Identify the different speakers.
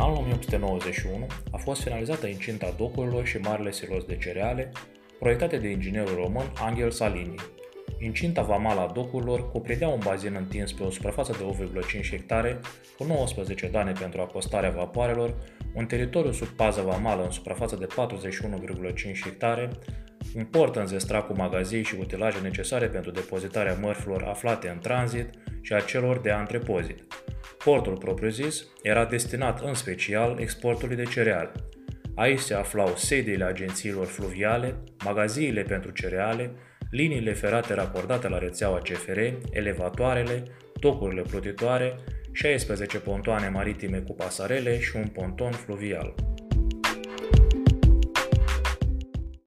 Speaker 1: În anul 1891 a fost finalizată incinta docurilor și marile silos de cereale, proiectate de inginerul român Angel Salini. Incinta vamală a docurilor cuprindea un bazin întins pe o suprafață de 8,5 hectare, cu 19 dane pentru acostarea vapoarelor, un teritoriu sub pază vamală în suprafață de 41,5 hectare, un port înzestrat cu magazii și utilaje necesare pentru depozitarea mărfilor aflate în tranzit și a celor de antrepozit. Portul propriu-zis era destinat în special exportului de cereale. Aici se aflau sediile agențiilor fluviale, magaziile pentru cereale, liniile ferate racordate la rețeaua CFR, elevatoarele, docurile plutitoare, 16 pontoane maritime cu pasarele și un ponton fluvial.